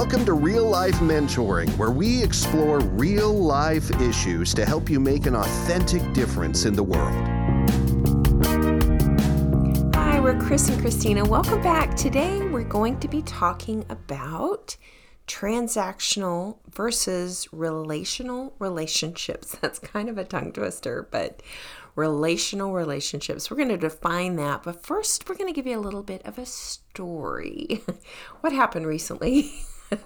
Welcome to Real Life Mentoring, where we explore real life issues to help you make an authentic difference in the world. Hi, we're Chris and Christina. Welcome back. Today we're going to be talking about transactional versus relational relationships. That's kind of a tongue twister, but relational relationships. We're going to define that, but first, we're going to give you a little bit of a story. what happened recently?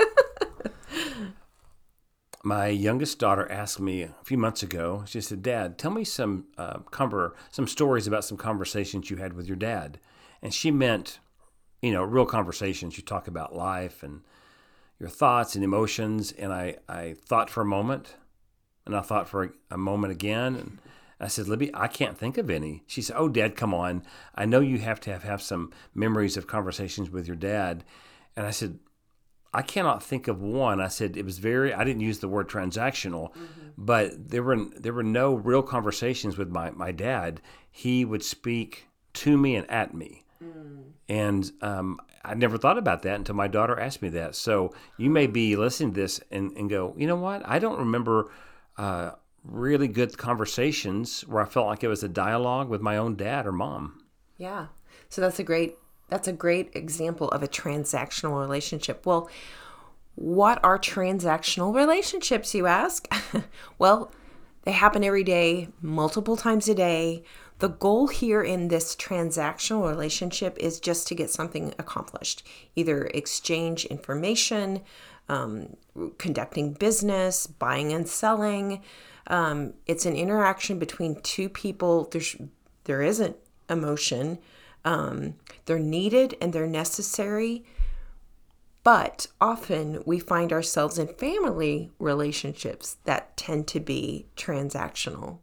My youngest daughter asked me a few months ago. She said, "Dad, tell me some uh, some stories about some conversations you had with your dad." And she meant, you know, real conversations. You talk about life and your thoughts and emotions. And I, I thought for a moment, and I thought for a, a moment again, and I said, Libby, I can't think of any. She said, Oh, Dad, come on. I know you have to have, have some memories of conversations with your dad. And I said, I cannot think of one. I said it was very. I didn't use the word transactional, mm-hmm. but there were there were no real conversations with my my dad. He would speak to me and at me, mm. and um, I never thought about that until my daughter asked me that. So you may be listening to this and, and go, you know what? I don't remember. Uh, really good conversations where I felt like it was a dialogue with my own dad or mom. Yeah. So that's a great that's a great example of a transactional relationship. Well, what are transactional relationships, you ask? well, they happen every day, multiple times a day. The goal here in this transactional relationship is just to get something accomplished, either exchange information, um, conducting business, buying and selling, um, it's an interaction between two people. There's there isn't emotion. Um, they're needed and they're necessary. But often we find ourselves in family relationships that tend to be transactional.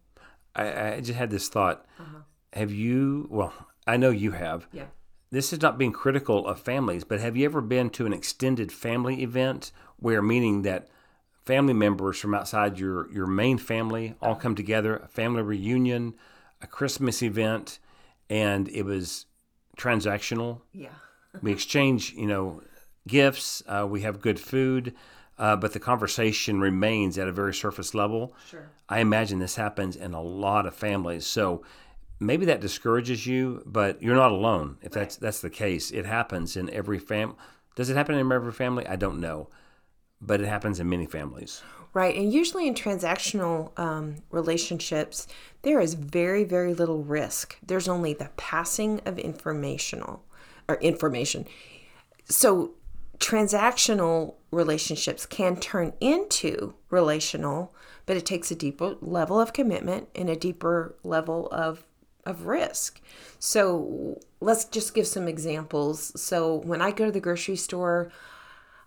I, I just had this thought. Uh-huh. Have you, well, I know you have. Yeah. This is not being critical of families, but have you ever been to an extended family event where, meaning that family members from outside your, your main family all come together, a family reunion, a Christmas event, and it was transactional. Yeah. we exchange, you know, gifts. Uh, we have good food, uh, but the conversation remains at a very surface level. Sure. I imagine this happens in a lot of families. So maybe that discourages you, but you're not alone. If right. that's that's the case, it happens in every family. Does it happen in every family? I don't know but it happens in many families. Right. And usually in transactional um, relationships, there is very, very little risk. There's only the passing of informational or information. So transactional relationships can turn into relational, but it takes a deeper level of commitment and a deeper level of of risk. So let's just give some examples. So when I go to the grocery store,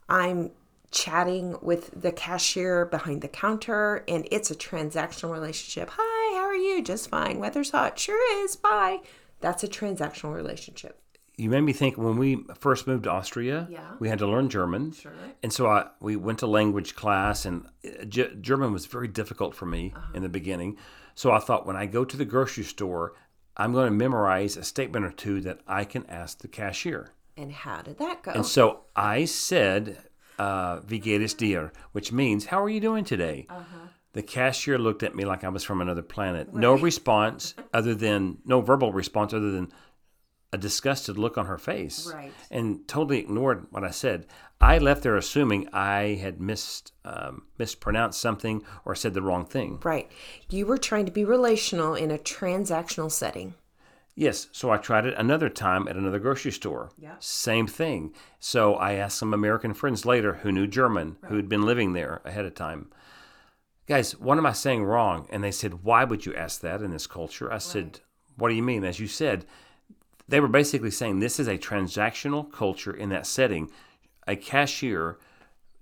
I'm chatting with the cashier behind the counter and it's a transactional relationship. Hi, how are you? Just fine. Weather's hot. Sure is. Bye. That's a transactional relationship. You made me think when we first moved to Austria, yeah. we had to learn German. Sure. And so I, we went to language class, and uh, G- German was very difficult for me uh-huh. in the beginning. So I thought when I go to the grocery store, I'm going to memorize a statement or two that I can ask the cashier. And how did that go? And so I said uh, Wie geht? Which means, how are you doing today? Uh-huh. The cashier looked at me like I was from another planet. Right. No response other than, no verbal response other than a disgusted look on her face. Right. And totally ignored what I said. I left there assuming I had missed, um, mispronounced something or said the wrong thing. Right. You were trying to be relational in a transactional setting. Yes. So I tried it another time at another grocery store. Yeah. Same thing. So I asked some American friends later who knew German, right. who had been living there ahead of time. Guys, what am I saying wrong? And they said, Why would you ask that in this culture? I right. said, What do you mean? As you said, they were basically saying this is a transactional culture in that setting. A cashier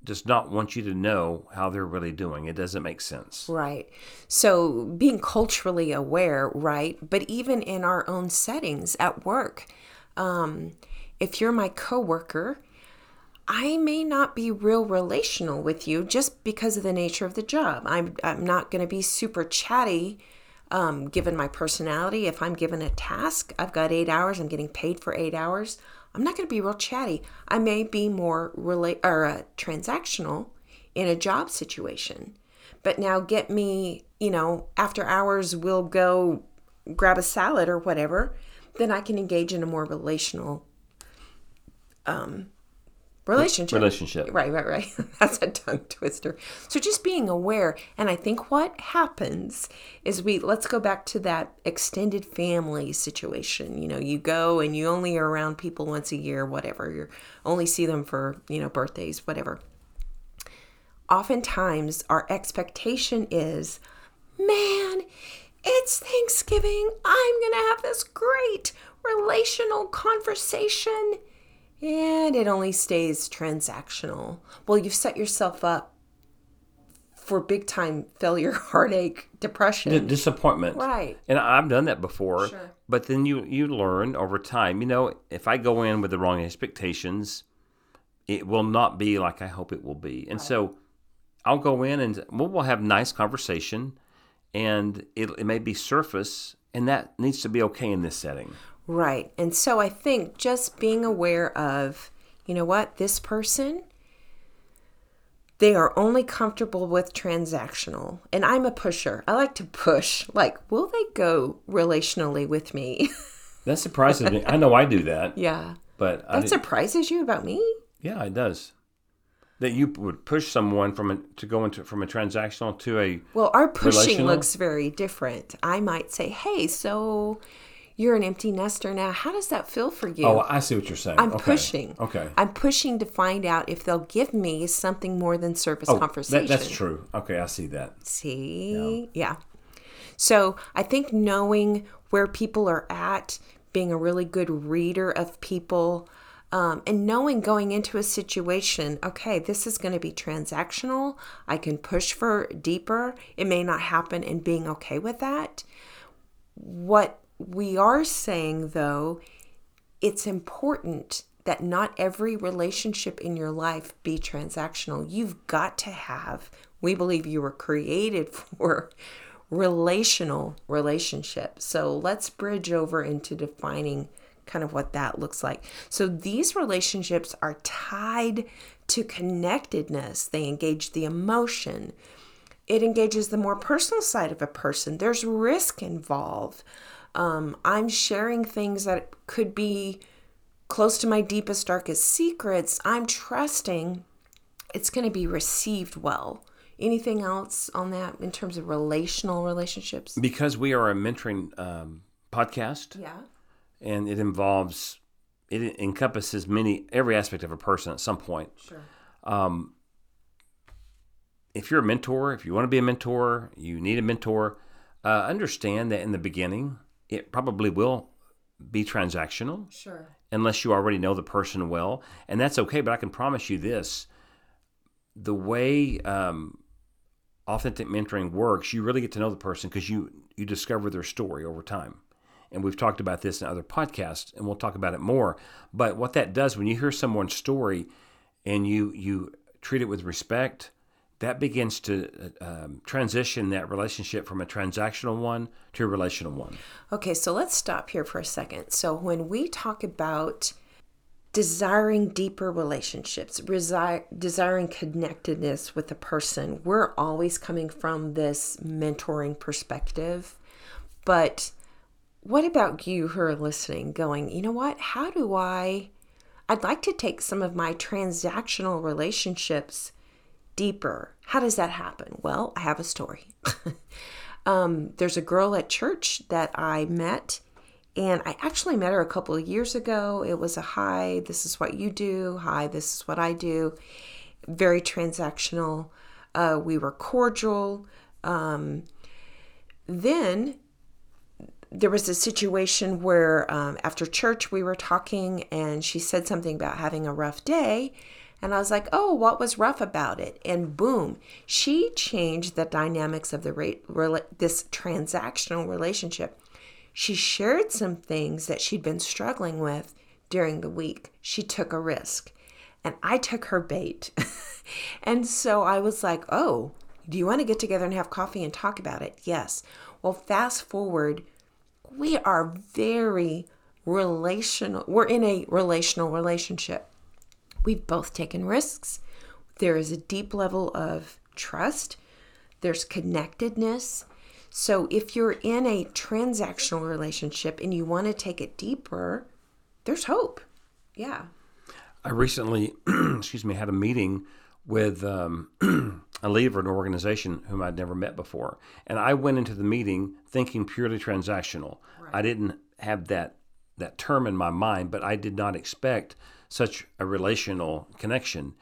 does not want you to know how they're really doing. It doesn't make sense. Right. So being culturally aware, right? But even in our own settings at work, um, if you're my coworker, I may not be real relational with you just because of the nature of the job. I'm I'm not going to be super chatty Um, given my personality, if I'm given a task, I've got eight hours, I'm getting paid for eight hours. I'm not going to be real chatty. I may be more relate or uh, transactional in a job situation. But now get me, you know, after hours we'll go grab a salad or whatever, then I can engage in a more relational um relationship. Relationship. Right, right, right. That's a tongue twister. So just being aware. And I think what happens is we, let's go back to that extended family situation. You know, you go and you only are around people once a year, whatever. You only see them for, you know, birthdays, whatever. Oftentimes our expectation is, man, it's Thanksgiving. I'm going to have this great relational conversation and it only stays transactional. Well, you've set yourself up for big time failure, heartache, depression, D- disappointment. Right. And I've done that before. Sure. But then you you learn over time. You know, if I go in with the wrong expectations, it will not be like I hope it will be. And so I'll go in and we'll, we'll have nice conversation, and it, it may be surface, and that needs to be okay in this setting. Right. And so I think just being aware of, you know what, this person, they are only comfortable with transactional. And I'm a pusher. I like to push. Like, will they go relationally with me? That surprises me. I know I do that, yeah. but That surprises you about me? yeah, it does. That you would push someone from a, to go into from a transactional to a Well, our pushing Relational? looks very different. I might say, hey, so you're an empty nester now. How does that feel for you? oh, I see what you're saying. I'm Okay. pushing. Okay. I'm pushing to find out if they'll give me something more than surface Oh, conversation. that, that's true. Okay, I see that. See? Yeah. So I think knowing where people are at, being a really good reader of people, um, and knowing going into a situation, okay, this is going to be transactional. I can push for deeper. It may not happen, and being okay with that. What we are saying, though, it's important that not every relationship in your life be transactional. You've got to have, we believe you were created for relational relationships. So let's bridge over into defining kind of what that looks like. So these relationships are tied to connectedness, they engage the emotion. It engages the more personal side of a person. There's risk involved. Um, I'm sharing things that could be close to my deepest, darkest secrets. I'm trusting it's going to be received well. Anything else on that in terms of relational relationships? Because we are a mentoring um, podcast, Yeah. and it involves it encompasses many every aspect of a person at some point. Sure. If you're a mentor, if you want to be a mentor, you need a mentor. Uh, understand that in the beginning, it probably will be transactional. Sure. unless you already know the person well, and that's okay. But I can promise you this: the way um, authentic mentoring works, you really get to know the person because you you discover their story over time. And we've talked about this in other podcasts, and we'll talk about it more. But what that does when you hear someone's story and you you treat it with respect, that begins to uh, um, transition that relationship from a transactional one to a relational one. Okay, so let's stop here for a second. So when we talk about desiring deeper relationships, resi- desiring connectedness with a person, we're always coming from this mentoring perspective. But what about you who are listening going, you know what? How do I I'd like to take some of my transactional relationships deeper. How does that happen? Well, I have a story. um, there's a girl at church that I met, and I actually met her a couple of years ago. It was a hi, this is what you do. Hi, this is what I do. Very transactional. Uh, we were cordial. Um, then there was a situation where um, after church we were talking and she said something about having a rough day and i was like oh what was rough about it and boom she changed the dynamics of the rate this transactional relationship she shared some things that she'd been struggling with during the week she took a risk and i took her bait and so i was like oh do you want to get together and have coffee and talk about it? Yes. Well, fast forward, we are very relational. We're in a relational relationship. We've both taken risks. There is a deep level of trust, there's connectedness. So, if you're in a transactional relationship and you want to take it deeper, there's hope. Yeah. I recently, excuse me, had a meeting with um, a leader of an organization whom I'd never met before, and I went into the meeting thinking purely transactional. I didn't have that that term in my mind, but I did not expect such a relational connection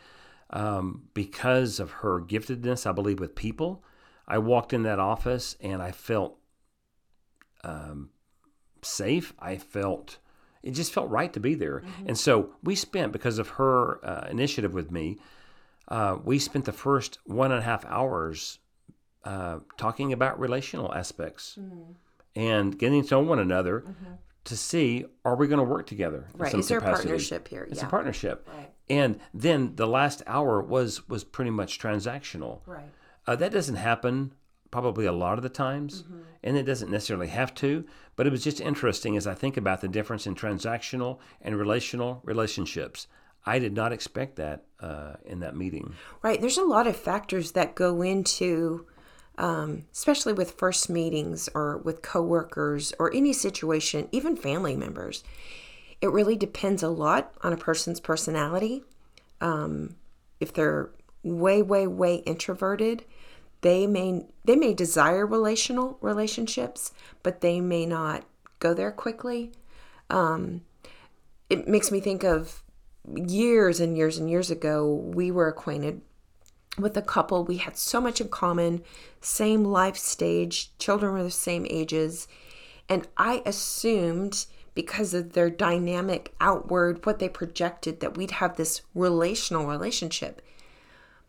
um, because of her giftedness. I believe with people, I walked in that office and I felt um, safe. I felt it just felt right to be there. And so we spent, because of her uh, initiative with me, uh, we spent the first one and a half hours uh, talking about relational aspects and getting to know one another to see are we going to work together? Right. Is there a partnership here? It's Yeah. a partnership. Right. And then the last hour was was pretty much transactional. Right. Uh, that doesn't happen probably a lot of the times, Mm-hmm. and it doesn't necessarily have to. But it was just interesting as I think about the difference in transactional and relational relationships. I did not expect that uh, in that meeting. Right. There's a lot of factors that go into, um, especially with first meetings or with coworkers or any situation, even family members. It really depends a lot on a person's personality. Um, if they're way, way, way introverted, they may they may desire relational relationships, but they may not go there quickly. Um, it makes me think of years and years and years ago. We were acquainted with a couple. We had so much in common, same life stage, children were the same ages. And I assumed because of their dynamic outward, what they projected, that we'd have this relational relationship.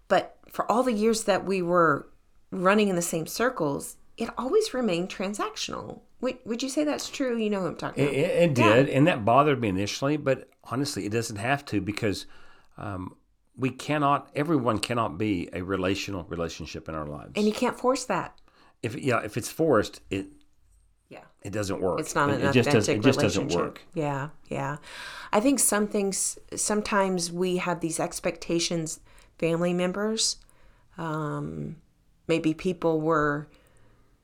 But for all the years that we were running in the same circles, it always remained transactional. Would, would you say that's true? You know what I'm talking about. it, it did, and that bothered me initially, but honestly, it doesn't have to because um, we cannot. Everyone cannot be a relational relationship in our lives. And you can't force that. if yeah, if it's forced, it Yeah. it doesn't work. It's not it, an it just authentic It just doesn't work. Yeah, yeah. I think some things. Sometimes we have these expectations. Family members, um, maybe people were,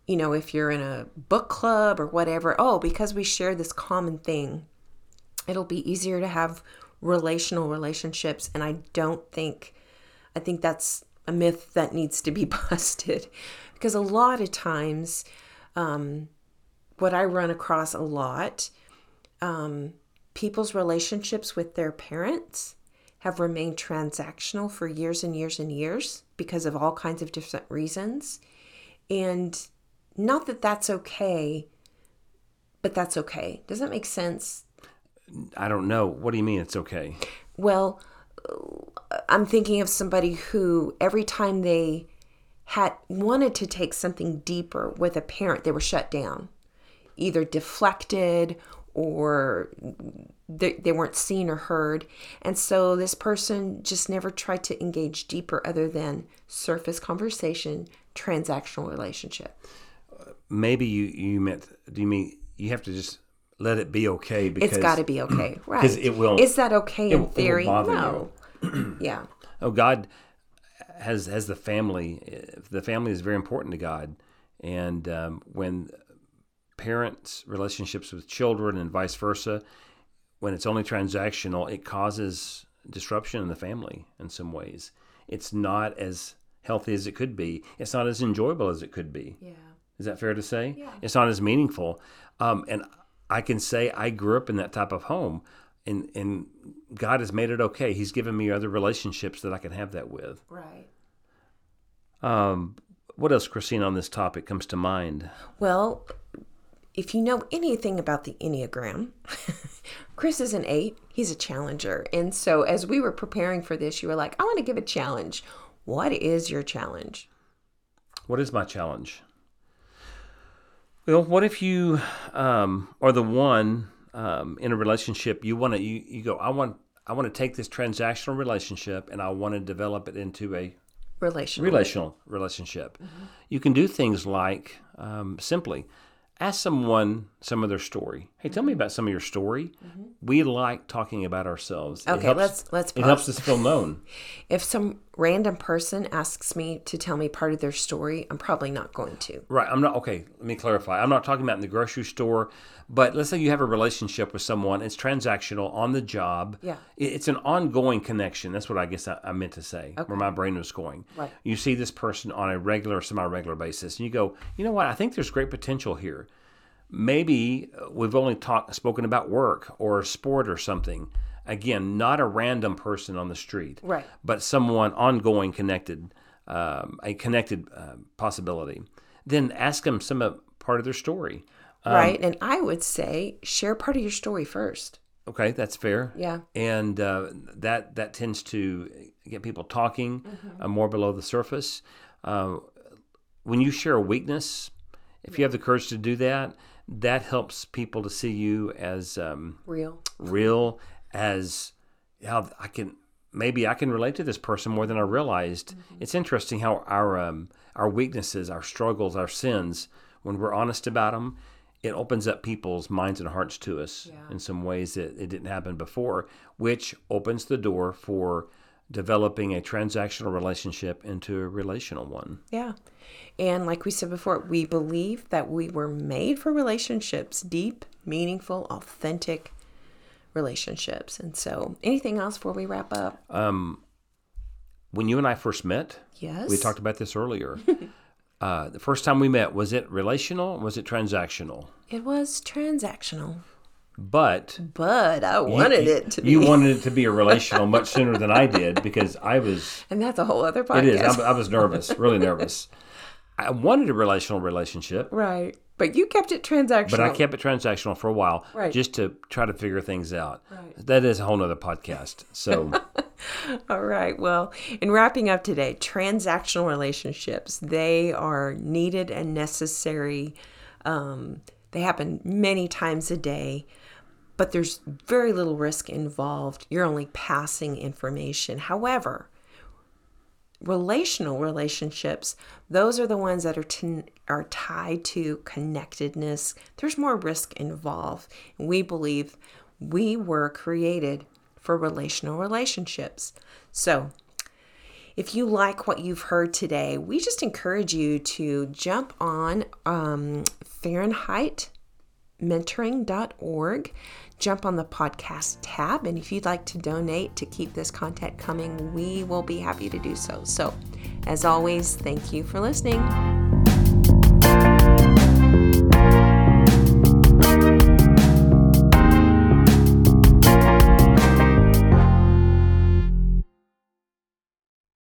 you know, if you're in a book club or whatever. Oh, because we share this common thing, it'll be easier to have relational relationships. And I don't think. I think that's a myth that needs to be busted, because a lot of times what I run across a lot, um, people's relationships with their parents have remained transactional for years and years and years because of all kinds of different reasons. And not that that's okay, but that's okay. Does that make sense? I don't know. What do you mean? It's okay. Well, I'm thinking of somebody who every time they had wanted to take something deeper with a parent, they were shut down, either deflected or they, they weren't seen or heard. And so this person just never tried to engage deeper other than surface conversation, transactional relationship. Maybe you you meant. Do you mean you have to just let it be okay? Because It's got to be okay, right? Because it will- Is that okay in will theory? no. yeah. oh God has has the family. The family is very important to God, and um, when parents' relationships with children and vice versa, when it's only transactional, it causes disruption in the family in some ways. It's not as healthy as it could be. It's not as enjoyable as it could be. Yeah. Is that fair to say? Yeah. It's not as meaningful. Um, and I can say I grew up in that type of home, and, and God has made it okay. He's given me other relationships that I can have that with. Right. Um, what else, Christine, on this topic comes to mind? Well, if you know anything about the Enneagram, Chris is an eight. He's a challenger. And so as we were preparing for this, you were like, I want to give a challenge. What is your challenge? What is my challenge? Well, what if you um, are the one um, in a relationship you want to you, you go I want I want to take this transactional relationship and I want to develop it into a Relational. relational relationship. You can do things like um, simply ask someone some of their story. Hey, tell me about some of your story. We like talking about ourselves. Mm-hmm. Okay, helps- let's- let's It helps us feel known. If some random person asks me to tell me part of their story, I'm probably not going to. Right. I'm not okay. Let me clarify. I'm not talking about in the grocery store, but let's say you have a relationship with someone. It's transactional on the job. Yeah. It's an ongoing connection. That's what I guess I, I meant to say. okay. Where my brain was going. Right. You see this person on a regular, semi-regular basis, and you go, you know what? I think there's great potential here. Maybe uh, we've only talked, spoken about work or sport or something. Again, not a random person on the street, Right. but someone ongoing connected, um, a connected uh, possibility. Then ask them some of, part of their story. right? And I would say share part of your story first. Okay, that's fair. Yeah. and uh, that that tends to get people talking uh, more below the surface. Uh, when you share a weakness, if you have the courage to do that, that helps people to see you as um, Real. real, as how I can maybe I can relate to this person more than I realized. It's interesting how our um, our weaknesses, our struggles, our sins, when we're honest about them, it opens up people's minds and hearts to us in some ways that it didn't happen before, which opens the door for developing a transactional relationship into a relational one. Yeah. And like we said before, we believe that we were made for relationships, deep, meaningful, authentic relationships. And so, anything else before we wrap up? When you and I first met, yes. we talked about this earlier. uh, the first time we met, was it relational? Or was it transactional? It was transactional, But but I wanted it to be. You wanted it to be a relational much sooner than I did because I was. and that's a whole other podcast. It is. I, I was nervous, really nervous. I wanted a relational relationship, right. But you kept it transactional. but I kept it transactional for a while, Right. just to try to figure things out. Right. That is a whole nother podcast. So, All right. Well, in wrapping up today, transactional relationships, they are needed and necessary. Um, they happen many times a day, but there's very little risk involved. You're only passing information. However, relational relationships, those are the ones that are are tied to connectedness. There's more risk involved. We believe we were created for relational relationships. So, if you like what you've heard today, we just encourage you to jump on um, Fahrenheit mentoring.org. Jump on the podcast tab, and if you'd like to donate to keep this content coming, we will be happy to do so. So, as always, thank you for listening.